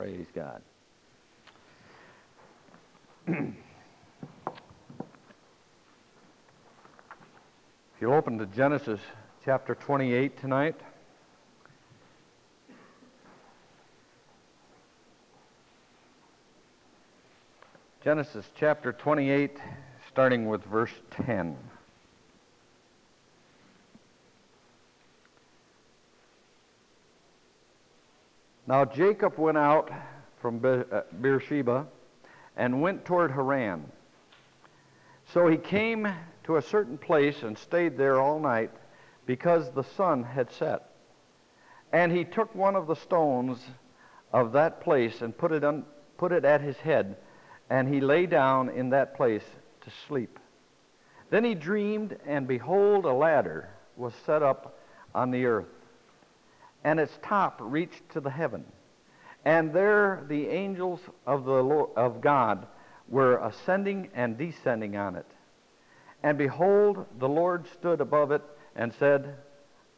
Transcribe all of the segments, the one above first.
Praise God. if you'll open to Genesis chapter 28 tonight. Genesis chapter 28, starting with verse 10. Now Jacob went out from uh, Beersheba and went toward Haran. So he came to a certain place and stayed there all night because the sun had set. And he took one of the stones of that place and put it, on, put it at his head, and he lay down in that place to sleep. Then he dreamed, and behold, a ladder was set up on the earth and its top reached to the heaven. And there the angels of, the Lord, of God were ascending and descending on it. And behold, the Lord stood above it and said,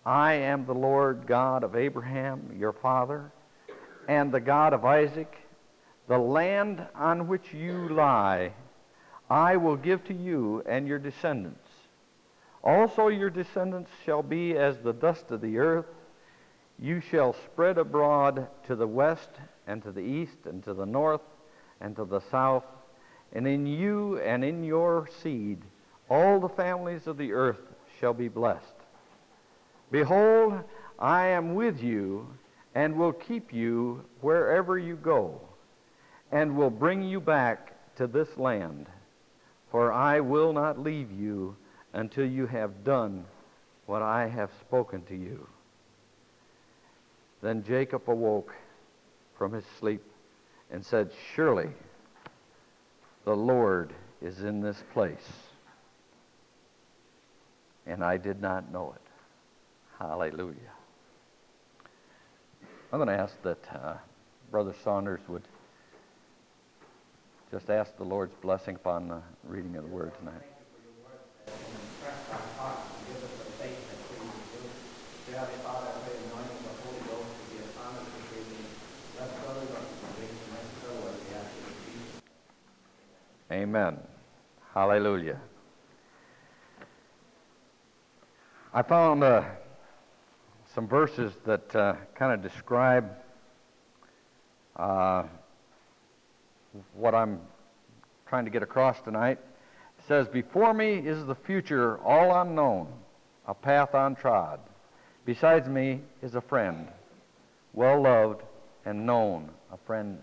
I am the Lord God of Abraham, your father, and the God of Isaac. The land on which you lie, I will give to you and your descendants. Also, your descendants shall be as the dust of the earth you shall spread abroad to the west and to the east and to the north and to the south, and in you and in your seed all the families of the earth shall be blessed. Behold, I am with you and will keep you wherever you go, and will bring you back to this land, for I will not leave you until you have done what I have spoken to you. Then Jacob awoke from his sleep and said, Surely the Lord is in this place. And I did not know it. Hallelujah. I'm going to ask that uh, Brother Saunders would just ask the Lord's blessing upon the reading of the Word tonight. Amen. Hallelujah. I found uh, some verses that uh, kind of describe uh, what I'm trying to get across tonight. It says, Before me is the future all unknown, a path untrod. Besides me is a friend, well loved and known. A friend,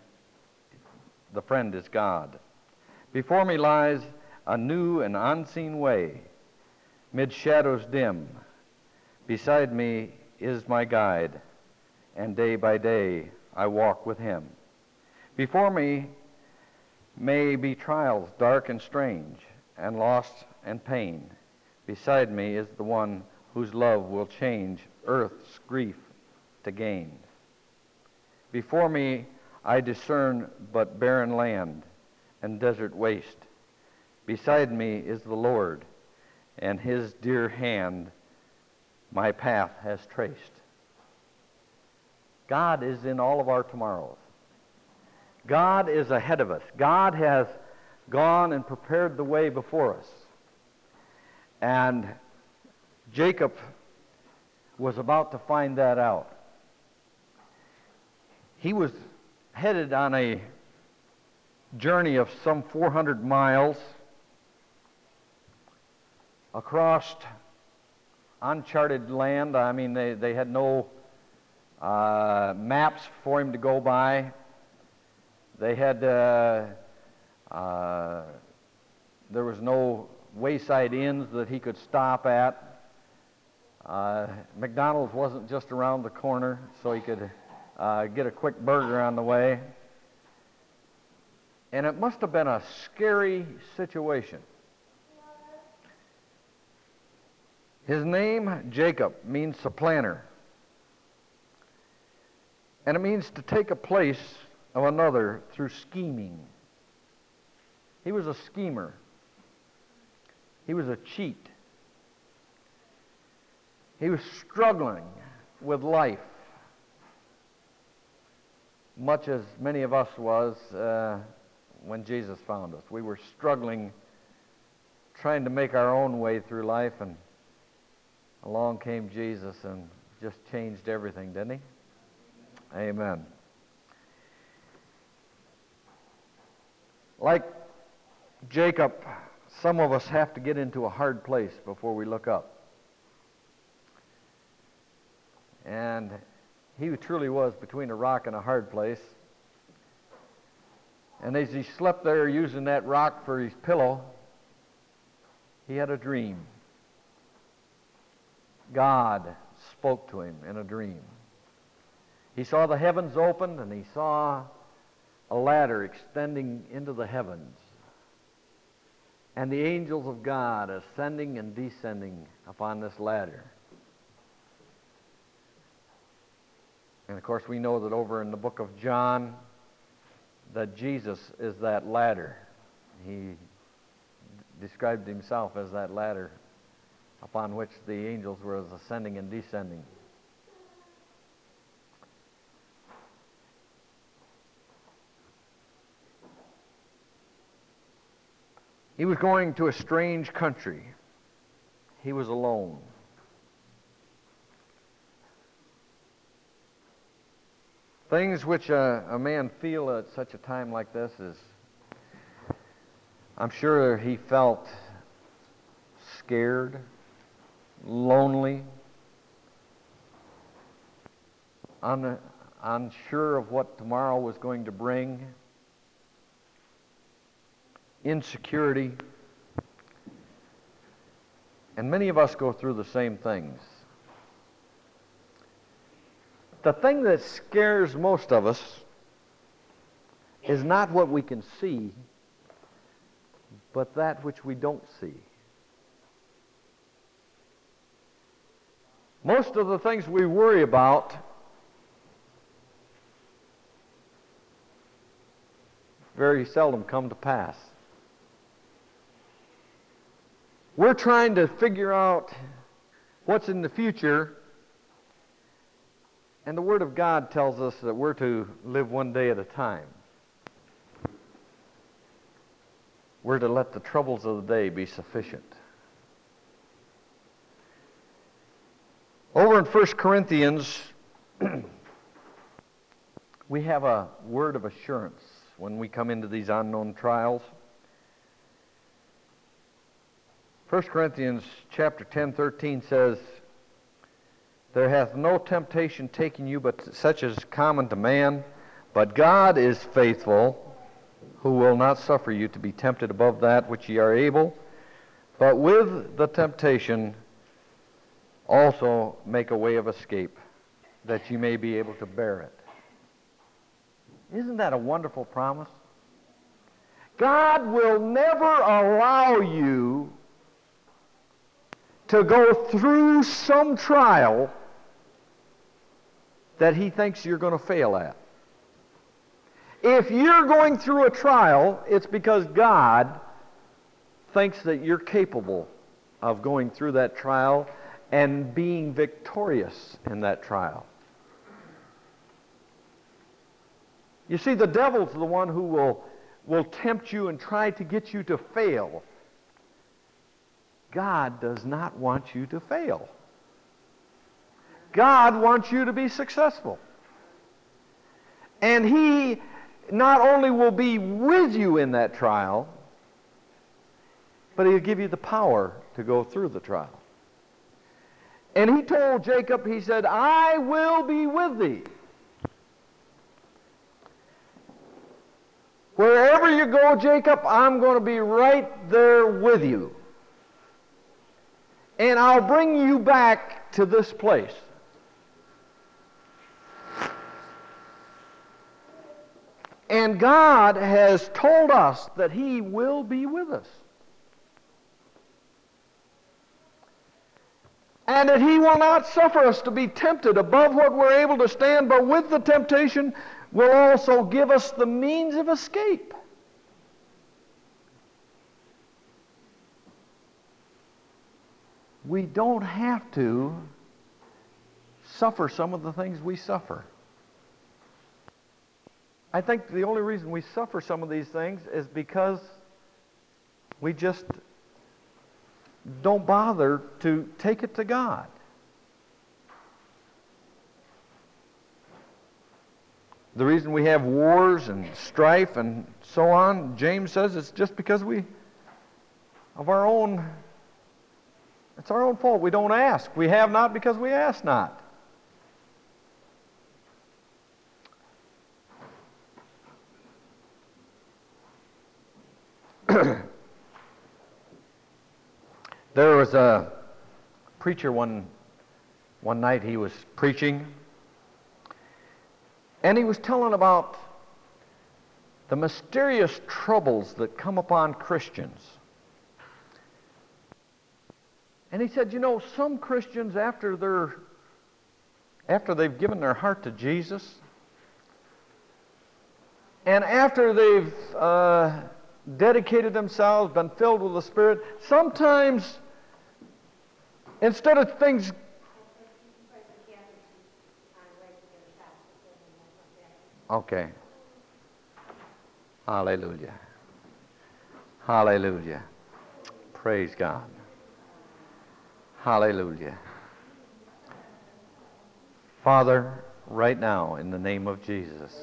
the friend is God. Before me lies a new and unseen way, mid shadows dim. Beside me is my guide, and day by day I walk with him. Before me may be trials dark and strange, and loss and pain. Beside me is the one whose love will change earth's grief to gain. Before me I discern but barren land and desert waste. Beside me is the Lord, and his dear hand my path has traced. God is in all of our tomorrows. God is ahead of us. God has gone and prepared the way before us. And Jacob was about to find that out. He was headed on a journey of some 400 miles across uncharted land. I mean, they, they had no uh, maps for him to go by. They had, uh, uh, there was no wayside inns that he could stop at. Uh, McDonald's wasn't just around the corner, so he could uh, get a quick burger on the way. And it must have been a scary situation. His name, Jacob, means supplanter. And it means to take a place of another through scheming. He was a schemer. He was a cheat. He was struggling with life. much as many of us was uh, when Jesus found us. We were struggling, trying to make our own way through life, and along came Jesus and just changed everything, didn't he? Amen. Like Jacob, some of us have to get into a hard place before we look up. And he truly was between a rock and a hard place. And as he slept there using that rock for his pillow, he had a dream. God spoke to him in a dream. He saw the heavens opened and he saw a ladder extending into the heavens. And the angels of God ascending and descending upon this ladder. And of course, we know that over in the book of John, that Jesus is that ladder. He described himself as that ladder upon which the angels were ascending and descending. He was going to a strange country. He was alone. Things which a, a man feel at such a time like this is, I'm sure he felt scared, lonely, un, unsure of what tomorrow was going to bring, insecurity. And many of us go through the same things the thing that scares most of us is not what we can see, but that which we don't see. Most of the things we worry about very seldom come to pass. We're trying to figure out what's in the future and the Word of God tells us that we're to live one day at a time. We're to let the troubles of the day be sufficient. Over in 1 Corinthians, we have a word of assurance when we come into these unknown trials. 1 Corinthians chapter 10, 13 says, there hath no temptation taken you but such as is common to man. But God is faithful, who will not suffer you to be tempted above that which ye are able, but with the temptation also make a way of escape, that ye may be able to bear it. Isn't that a wonderful promise? God will never allow you to go through some trial that he thinks you're going to fail at. If you're going through a trial, it's because God thinks that you're capable of going through that trial and being victorious in that trial. You see, the devil's the one who will, will tempt you and try to get you to fail. God does not want you to fail. God wants you to be successful. And He not only will be with you in that trial, but He'll give you the power to go through the trial. And He told Jacob, He said, I will be with thee. Wherever you go, Jacob, I'm going to be right there with you. And I'll bring you back to this place. And God has told us that He will be with us. And that He will not suffer us to be tempted above what we're able to stand, but with the temptation will also give us the means of escape. We don't have to suffer some of the things we suffer. I think the only reason we suffer some of these things is because we just don't bother to take it to God. The reason we have wars and strife and so on, James says it's just because we, of our own, it's our own fault. We don't ask. We have not because we ask not. There was a preacher one one night he was preaching and he was telling about the mysterious troubles that come upon Christians. And he said, you know, some Christians after they're after they've given their heart to Jesus, and after they've uh, dedicated themselves, been filled with the Spirit, sometimes instead of things Okay. Hallelujah. Hallelujah. Praise God. Hallelujah. Father, right now, in the name of Jesus,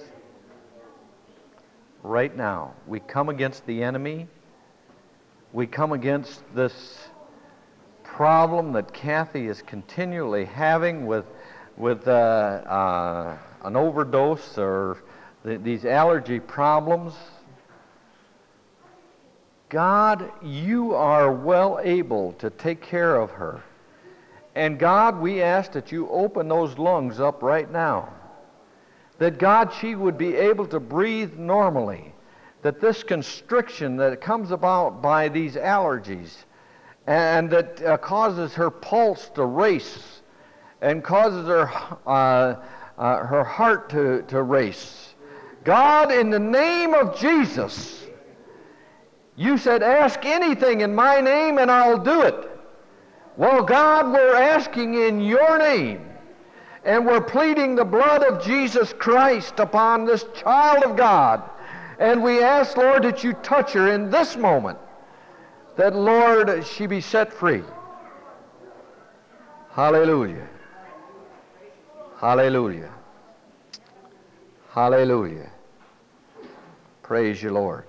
right now, we come against the enemy. We come against this problem that Kathy is continually having with, with uh, uh, an overdose or the, these allergy problems. God, you are well able to take care of her. And God, we ask that you open those lungs up right now. That God, she would be able to breathe normally. That this constriction that comes about by these allergies and that uh, causes her pulse to race and causes her uh, uh, her heart to, to race. God, in the name of Jesus, you said, Ask anything in my name and I'll do it. Well, God, we're asking in your name, and we're pleading the blood of Jesus Christ upon this child of God. And we ask, Lord, that you touch her in this moment, that, Lord, she be set free. Hallelujah. Hallelujah. Hallelujah. Praise you, Lord.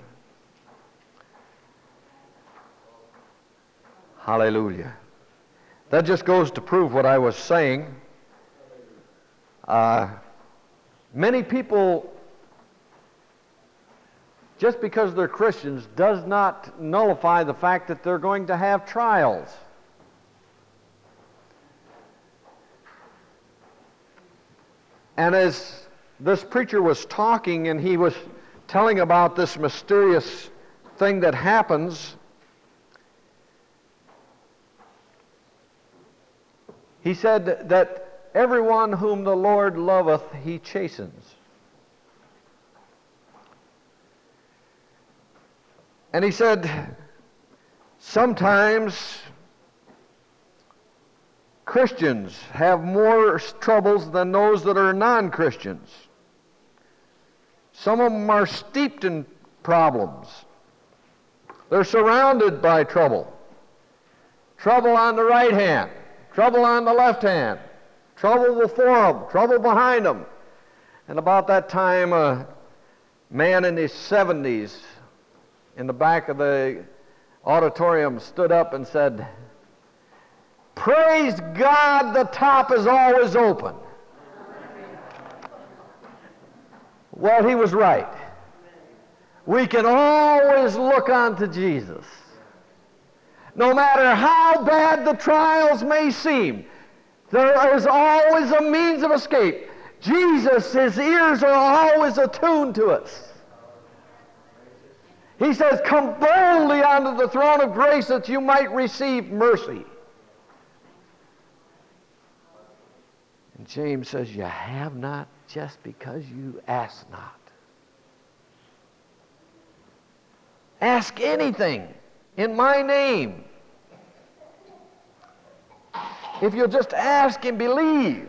Hallelujah. That just goes to prove what I was saying. Uh, many people, just because they're Christians, does not nullify the fact that they're going to have trials. And as this preacher was talking and he was telling about this mysterious thing that happens, he said that everyone whom the Lord loveth, he chastens. And he said, sometimes Christians have more troubles than those that are non Christians. Some of them are steeped in problems. They're surrounded by trouble. Trouble on the right hand, trouble on the left hand, trouble before them, trouble behind them. And about that time, a man in his 70s in the back of the auditorium stood up and said, Praise God, the top is always open. Well, he was right. We can always look unto Jesus. No matter how bad the trials may seem, there is always a means of escape. Jesus, his ears are always attuned to us. He says, Come boldly unto the throne of grace that you might receive mercy. And James says, You have not just because you ask not. Ask anything in my name. If you'll just ask and believe.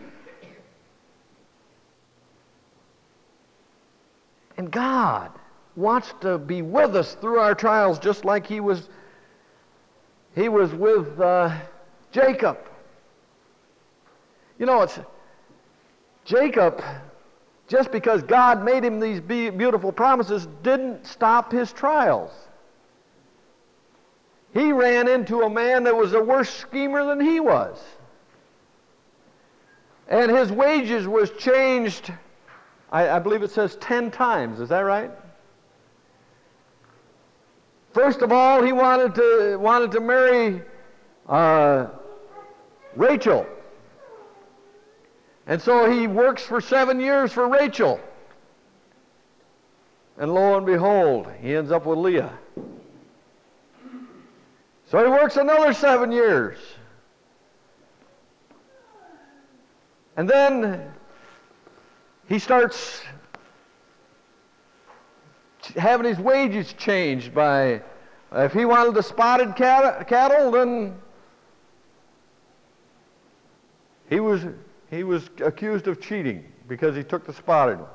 And God wants to be with us through our trials just like he was he was with uh, Jacob. You know, it's Jacob just because God made him these beautiful promises didn't stop his trials. He ran into a man that was a worse schemer than he was. And his wages was changed, I, I believe it says 10 times. Is that right? First of all, he wanted to, wanted to marry uh, Rachel. And so he works for seven years for Rachel. And lo and behold, he ends up with Leah. So he works another seven years. And then he starts having his wages changed by, if he wanted the spotted cattle, then he was he was accused of cheating because he took the spotted ones.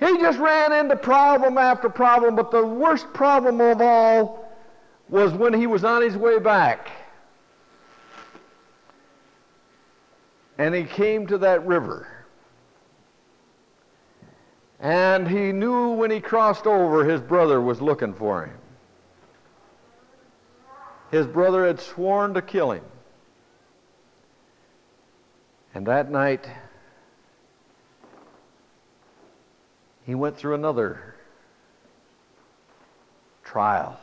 He just ran into problem after problem, but the worst problem of all was when he was on his way back. And he came to that river. And he knew when he crossed over, his brother was looking for him. His brother had sworn to kill him. And that night, he went through another trial.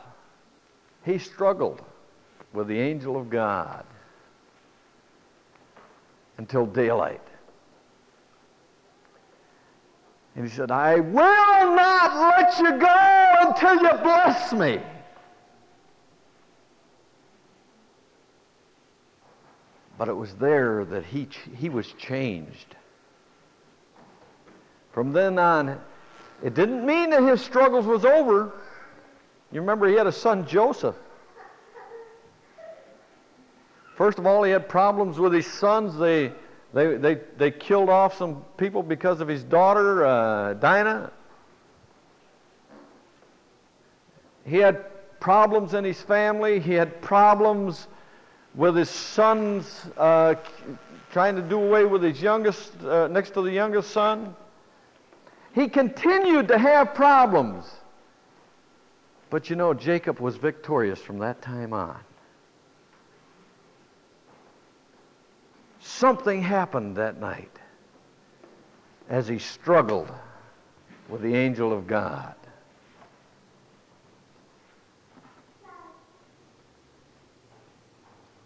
He struggled with the angel of God until daylight. And he said, I will not let you go until you bless me. But it was there that he, he was changed. From then on, it didn't mean that his struggles was over. You remember he had a son, Joseph. First of all, he had problems with his sons. They, they, they, they killed off some people because of his daughter, uh, Dinah. He had problems in his family. He had problems with his sons uh, trying to do away with his youngest, uh, next to the youngest son. He continued to have problems. But you know, Jacob was victorious from that time on. Something happened that night as he struggled with the angel of God.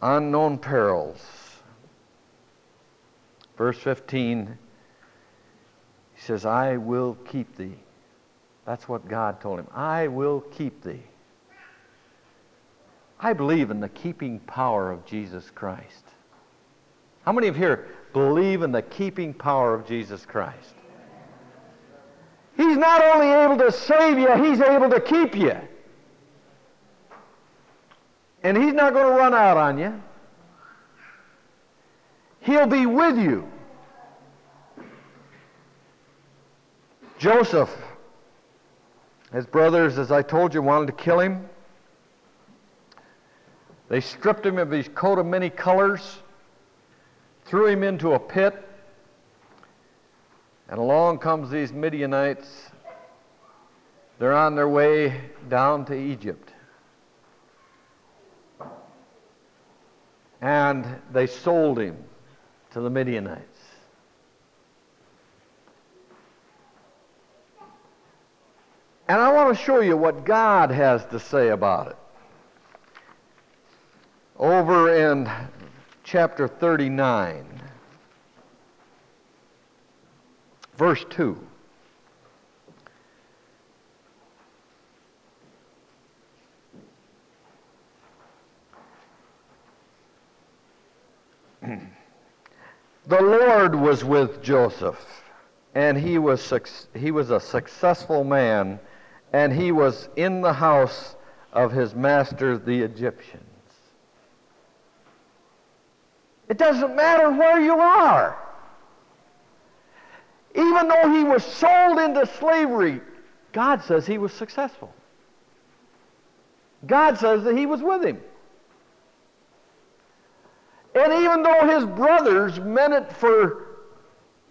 unknown perils. Verse 15, he says, I will keep thee. That's what God told him. I will keep thee. I believe in the keeping power of Jesus Christ. How many of you here believe in the keeping power of Jesus Christ? He's not only able to save you, he's able to keep you. And he's not going to run out on you. He'll be with you. Joseph, his brothers, as I told you, wanted to kill him. They stripped him of his coat of many colors, threw him into a pit, and along comes these Midianites. They're on their way down to Egypt. and they sold him to the Midianites. And I want to show you what God has to say about it. Over in chapter 39, verse 2. the Lord was with Joseph, and he was, he was a successful man, and he was in the house of his master, the Egyptians. It doesn't matter where you are. Even though he was sold into slavery, God says he was successful. God says that he was with him. And even though his brothers meant it for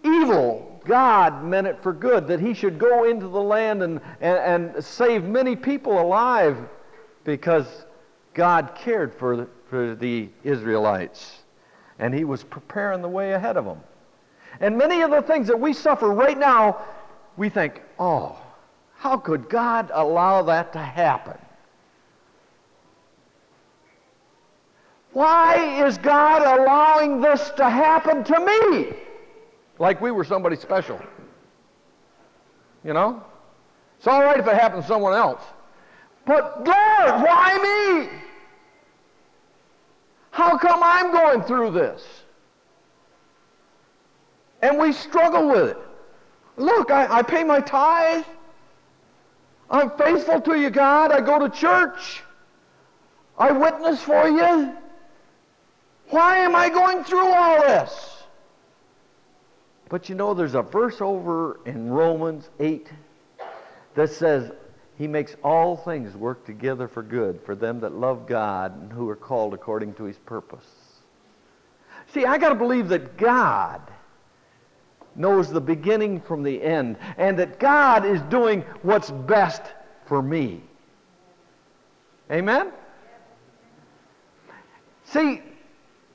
evil, God meant it for good, that he should go into the land and, and, and save many people alive because God cared for the, for the Israelites. And he was preparing the way ahead of them. And many of the things that we suffer right now, we think, oh, how could God allow that to happen? Why is God allowing this to happen to me? Like we were somebody special. You know? It's all right if it happens to someone else. But Lord, why me? How come I'm going through this? And we struggle with it. Look, I, I pay my tithe. I'm faithful to you, God. I go to church. I witness for you. Why am I going through all this? But you know, there's a verse over in Romans 8 that says, He makes all things work together for good for them that love God and who are called according to His purpose. See, I got to believe that God knows the beginning from the end and that God is doing what's best for me. Amen? See,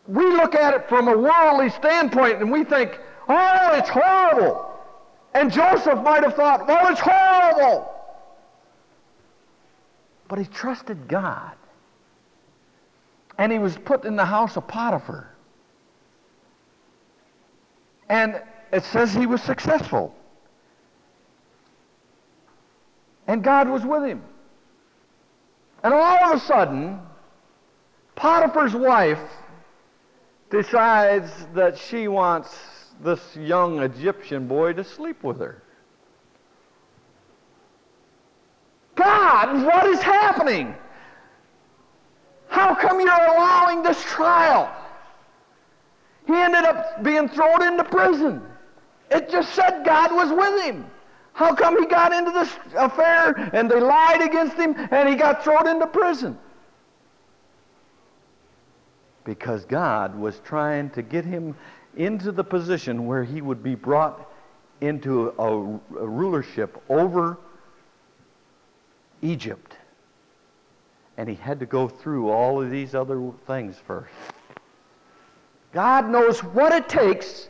we look at it from a worldly standpoint and we think, oh, it's horrible. And Joseph might have thought, well, it's horrible. But he trusted God. And he was put in the house of Potiphar. And it says he was successful. And God was with him. And all of a sudden, Potiphar's wife decides that she wants this young Egyptian boy to sleep with her. God, what is happening? How come you're allowing this trial? He ended up being thrown into prison. It just said God was with him. How come he got into this affair and they lied against him and he got thrown into prison? because God was trying to get him into the position where he would be brought into a, a rulership over Egypt. And he had to go through all of these other things first. God knows what it takes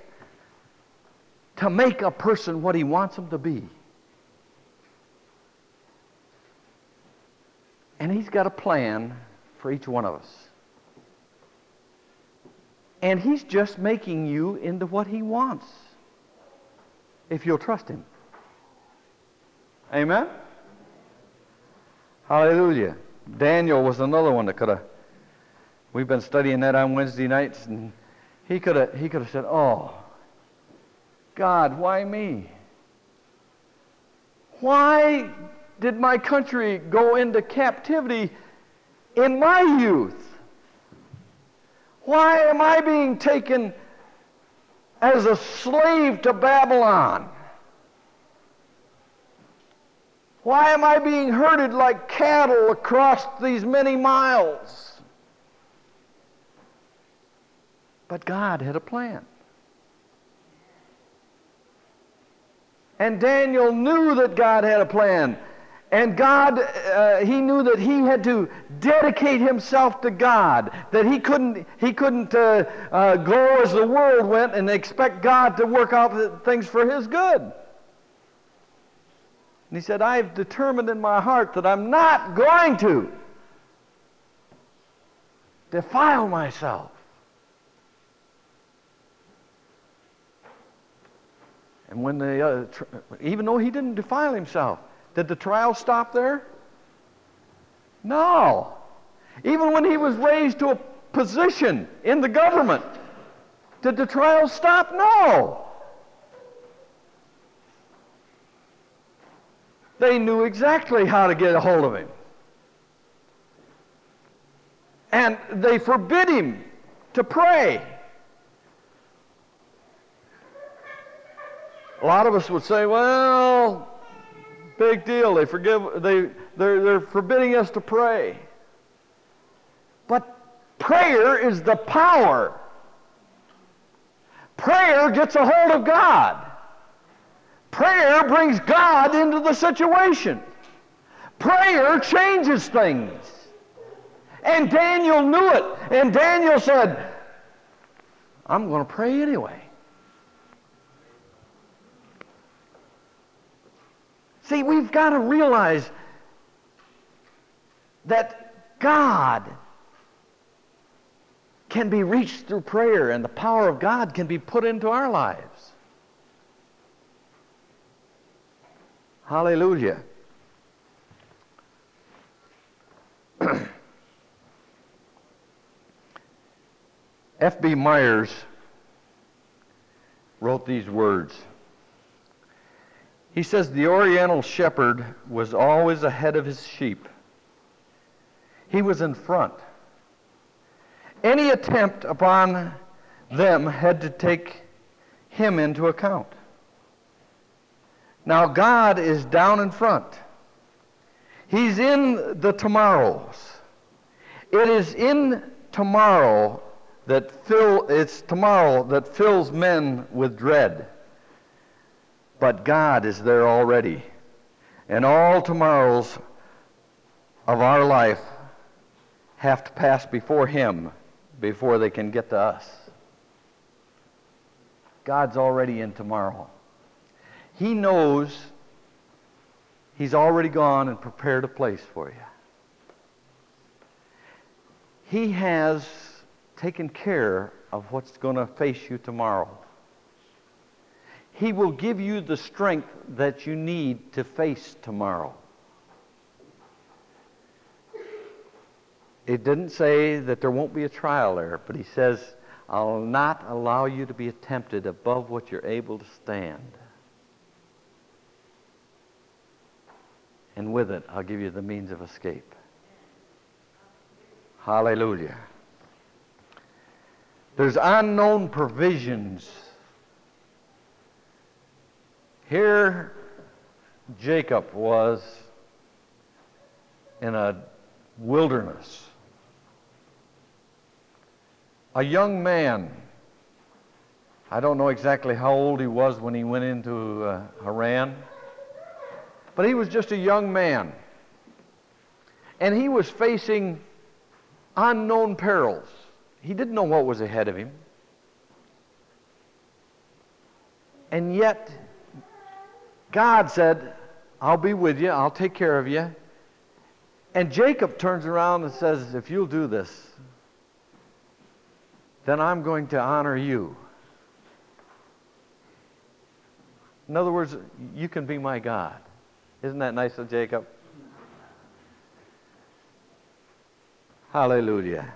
to make a person what he wants them to be. And he's got a plan for each one of us. And he's just making you into what he wants if you'll trust him. Amen? Hallelujah. Daniel was another one that could have. We've been studying that on Wednesday nights, and he could have he could have said, "Oh, God, why me? Why did my country go into captivity in my youth? Why am I being taken as a slave to Babylon? Why am I being herded like cattle across these many miles? But God had a plan. And Daniel knew that God had a plan. And God, uh, he knew that he had to dedicate himself to God, that he couldn't, he couldn't uh, uh, go as the world went and expect God to work out things for his good. And he said, I've determined in my heart that I'm not going to defile myself. And when the, uh, tr- even though he didn't defile himself, did the trial stop there? No. Even when he was raised to a position in the government, did the trial stop? No. They knew exactly how to get a hold of him. And they forbid him to pray. A lot of us would say, well, big deal. They forgive, they, they're, they're forbidding us to pray. But prayer is the power. Prayer gets a hold of God. Prayer brings God into the situation. Prayer changes things. And Daniel knew it. And Daniel said, I'm going to pray anyway. See, we've got to realize that God can be reached through prayer and the power of God can be put into our lives. Hallelujah. F.B. Meyers wrote these words. He says the Oriental shepherd was always ahead of his sheep. He was in front. Any attempt upon them had to take him into account. Now, God is down in front. He's in the tomorrows. It is in tomorrow that fill, it's tomorrow that fills men with dread. But God is there already. And all tomorrows of our life have to pass before Him before they can get to us. God's already in tomorrow. He knows He's already gone and prepared a place for you. He has taken care of what's going to face you tomorrow. He will give you the strength that you need to face tomorrow. It didn't say that there won't be a trial there, but he says, I'll not allow you to be tempted above what you're able to stand. And with it, I'll give you the means of escape. Hallelujah. There's unknown provisions here, Jacob was in a wilderness. A young man. I don't know exactly how old he was when he went into uh, Haran, but he was just a young man. And he was facing unknown perils. He didn't know what was ahead of him. And yet, God said, I'll be with you, I'll take care of you. And Jacob turns around and says, If you'll do this, then I'm going to honor you. In other words, you can be my God. Isn't that nice of Jacob? Hallelujah.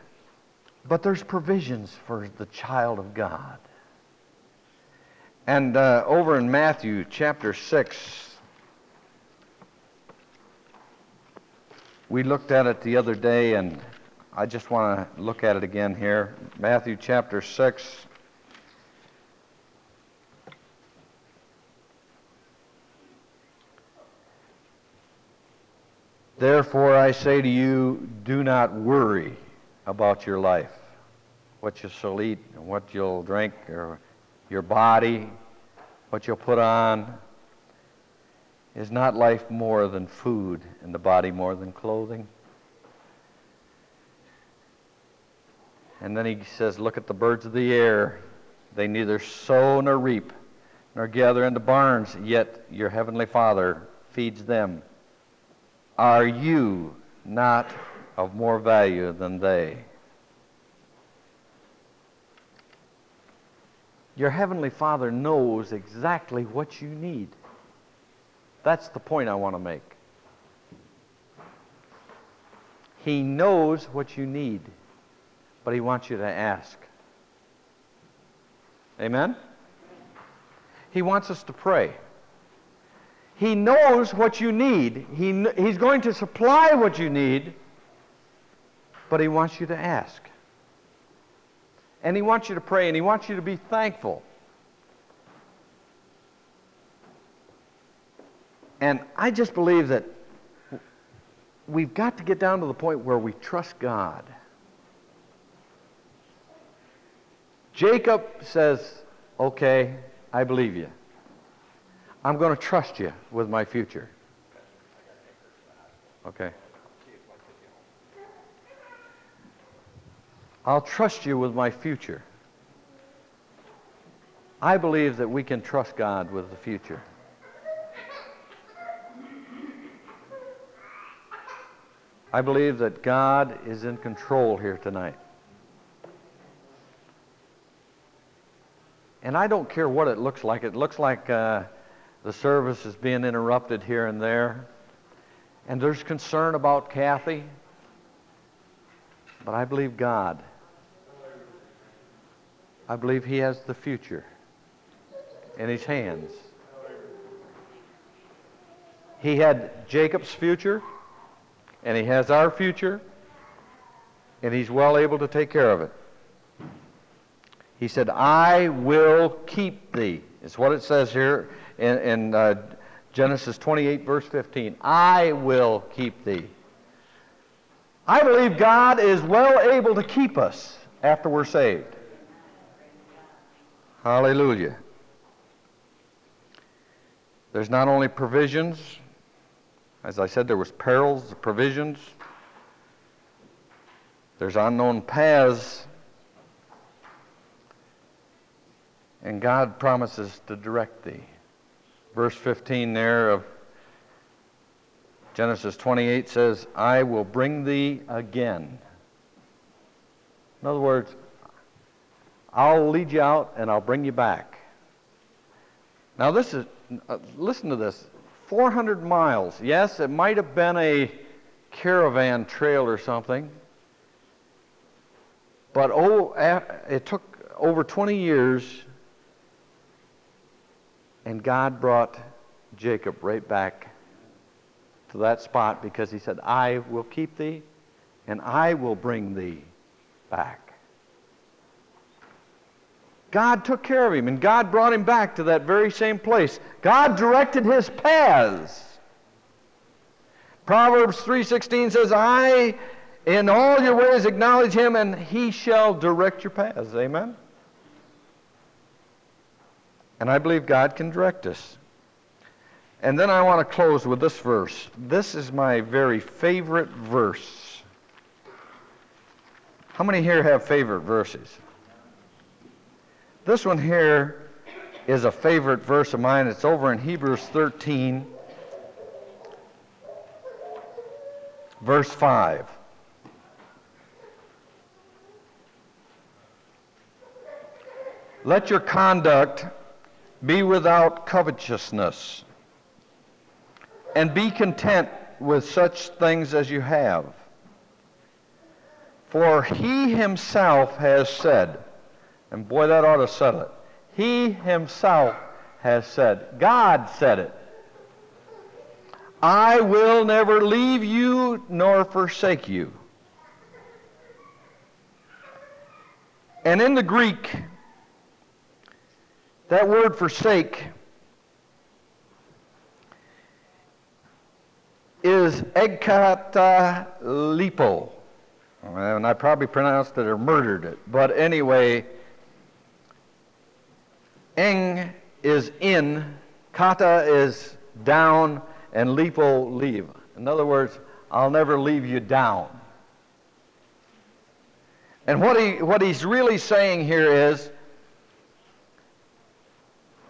But there's provisions for the child of God. And uh, over in Matthew chapter 6, we looked at it the other day, and I just want to look at it again here. Matthew chapter 6. Therefore, I say to you, do not worry about your life, what you shall eat, and what you'll drink, or your body, what you'll put on. Is not life more than food and the body more than clothing? And then he says, Look at the birds of the air. They neither sow nor reap nor gather into barns, yet your heavenly Father feeds them. Are you not of more value than they? Your Heavenly Father knows exactly what you need. That's the point I want to make. He knows what you need, but He wants you to ask. Amen? He wants us to pray. He knows what you need. He, he's going to supply what you need, but He wants you to ask. And He wants you to pray and He wants you to be thankful. And I just believe that we've got to get down to the point where we trust God. Jacob says, Okay, I believe you. I'm going to trust you with my future. Okay. I'll trust you with my future. I believe that we can trust God with the future. I believe that God is in control here tonight. And I don't care what it looks like. It looks like uh, the service is being interrupted here and there. And there's concern about Kathy. But I believe God. I believe He has the future in His hands. He had Jacob's future, and He has our future, and He's well able to take care of it. He said, I will keep thee. It's what it says here in, in uh, Genesis 28, verse 15. I will keep thee. I believe God is well able to keep us after we're saved. Hallelujah. There's not only provisions, as I said, there was perils, the provisions. There's unknown paths and God promises to direct thee. Verse 15 there of Genesis 28 says, I will bring thee again. In other words, I'll lead you out and I'll bring you back. Now, this is, uh, listen to this 400 miles. Yes, it might have been a caravan trail or something, but oh, it took over 20 years and God brought Jacob right back to that spot because he said, I will keep thee and I will bring thee back. God took care of him and God brought him back to that very same place. God directed his paths. Proverbs 3:16 says, "I in all your ways acknowledge him and he shall direct your paths." Amen. And I believe God can direct us. And then I want to close with this verse. This is my very favorite verse. How many here have favorite verses? This one here is a favorite verse of mine. It's over in Hebrews 13, verse 5. Let your conduct be without covetousness, and be content with such things as you have. For he himself has said, and boy, that ought to settle it. He himself has said, God said it. I will never leave you nor forsake you. And in the Greek, that word forsake is egkatalipo. And I probably pronounced it or murdered it. But anyway, eng is in, kata is down, and lipo leave. In other words, I'll never leave you down. And what, he, what he's really saying here is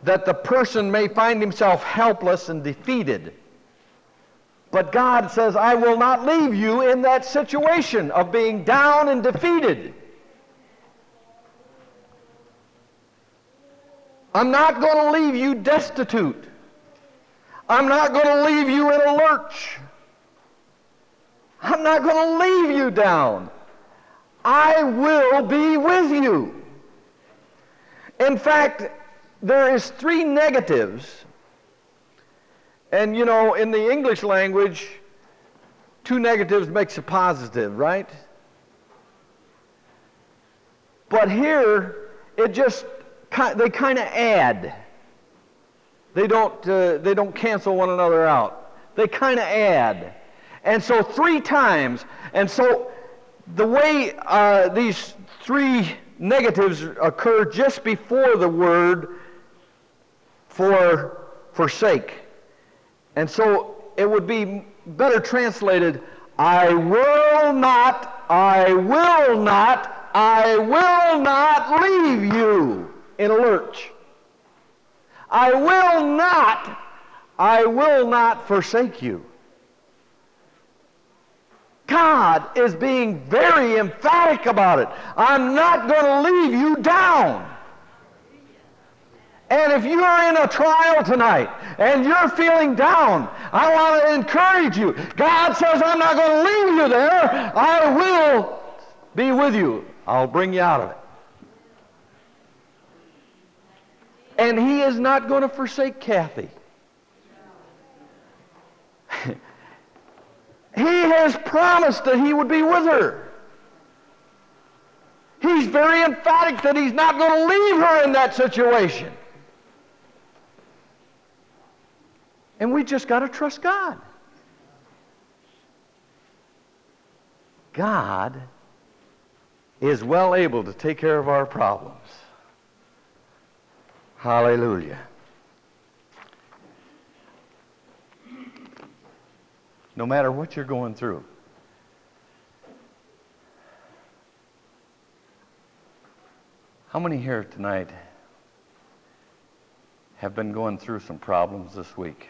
that the person may find himself helpless and defeated. But God says, I will not leave you in that situation of being down and defeated. I'm not going to leave you destitute. I'm not going to leave you in a lurch. I'm not going to leave you down. I will be with you. In fact, there is three negatives. And you know, in the English language, two negatives makes a positive, right? But here, it just they kind of add. They don't, uh, they don't cancel one another out. They kind of add. And so three times. And so the way uh, these three negatives occur just before the word for forsake. And so it would be better translated, I will not, I will not, I will not leave you in a lurch. I will not, I will not forsake you. God is being very emphatic about it. I'm not going to leave you down. And if you are in a trial tonight and you're feeling down, I want to encourage you. God says, I'm not going to leave you there. I will be with you. I'll bring you out of it. And He is not going to forsake Kathy. He has promised that He would be with her. He's very emphatic that He's not going to leave her in that situation. And we just got to trust God. God is well able to take care of our problems. Hallelujah. no matter what you're going through. How many here tonight have been going through some problems this week?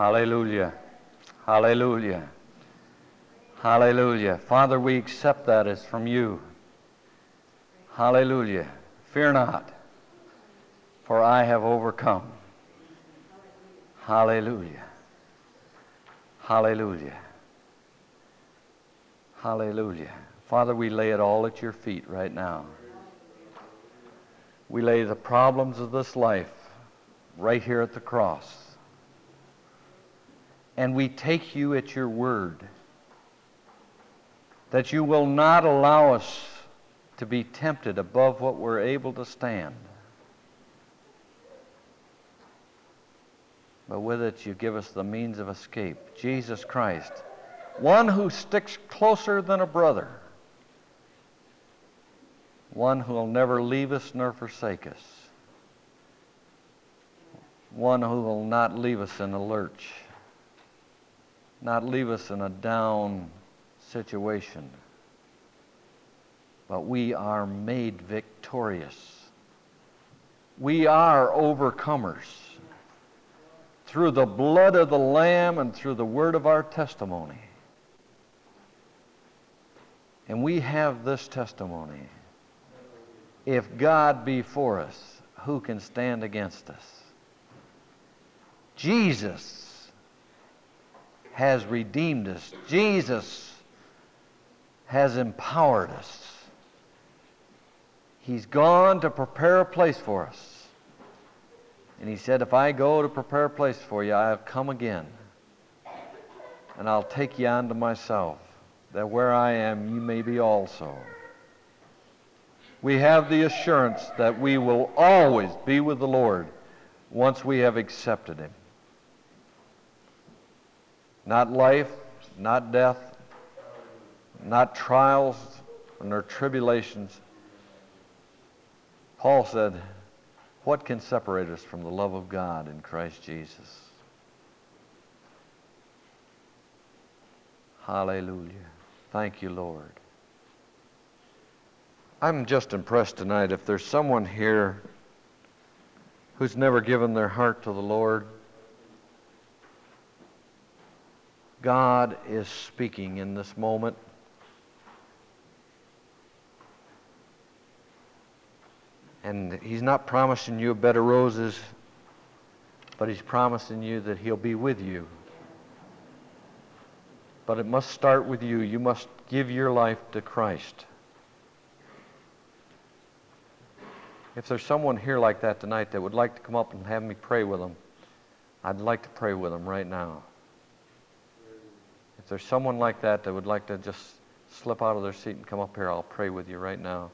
Hallelujah. Hallelujah. Hallelujah. Father, we accept that as from you. Hallelujah. Fear not, for I have overcome. Hallelujah. Hallelujah. Hallelujah. Father, we lay it all at your feet right now. We lay the problems of this life right here at the cross and we take you at your word that you will not allow us to be tempted above what we're able to stand. But with it, you give us the means of escape Jesus Christ, one who sticks closer than a brother, one who will never leave us nor forsake us, one who will not leave us in a lurch not leave us in a down situation, but we are made victorious. We are overcomers through the blood of the Lamb and through the word of our testimony. And we have this testimony. If God be for us, who can stand against us? Jesus has redeemed us. Jesus has empowered us. He's gone to prepare a place for us. And he said, If I go to prepare a place for you, I have come again. And I'll take you unto myself, that where I am, you may be also. We have the assurance that we will always be with the Lord once we have accepted him. Not life, not death, not trials nor tribulations. Paul said, What can separate us from the love of God in Christ Jesus? Hallelujah. Thank you, Lord. I'm just impressed tonight if there's someone here who's never given their heart to the Lord. God is speaking in this moment. And He's not promising you a bed of roses, but He's promising you that He'll be with you. But it must start with you. You must give your life to Christ. If there's someone here like that tonight that would like to come up and have me pray with them, I'd like to pray with them right now. If there's someone like that that would like to just slip out of their seat and come up here, I'll pray with you right now.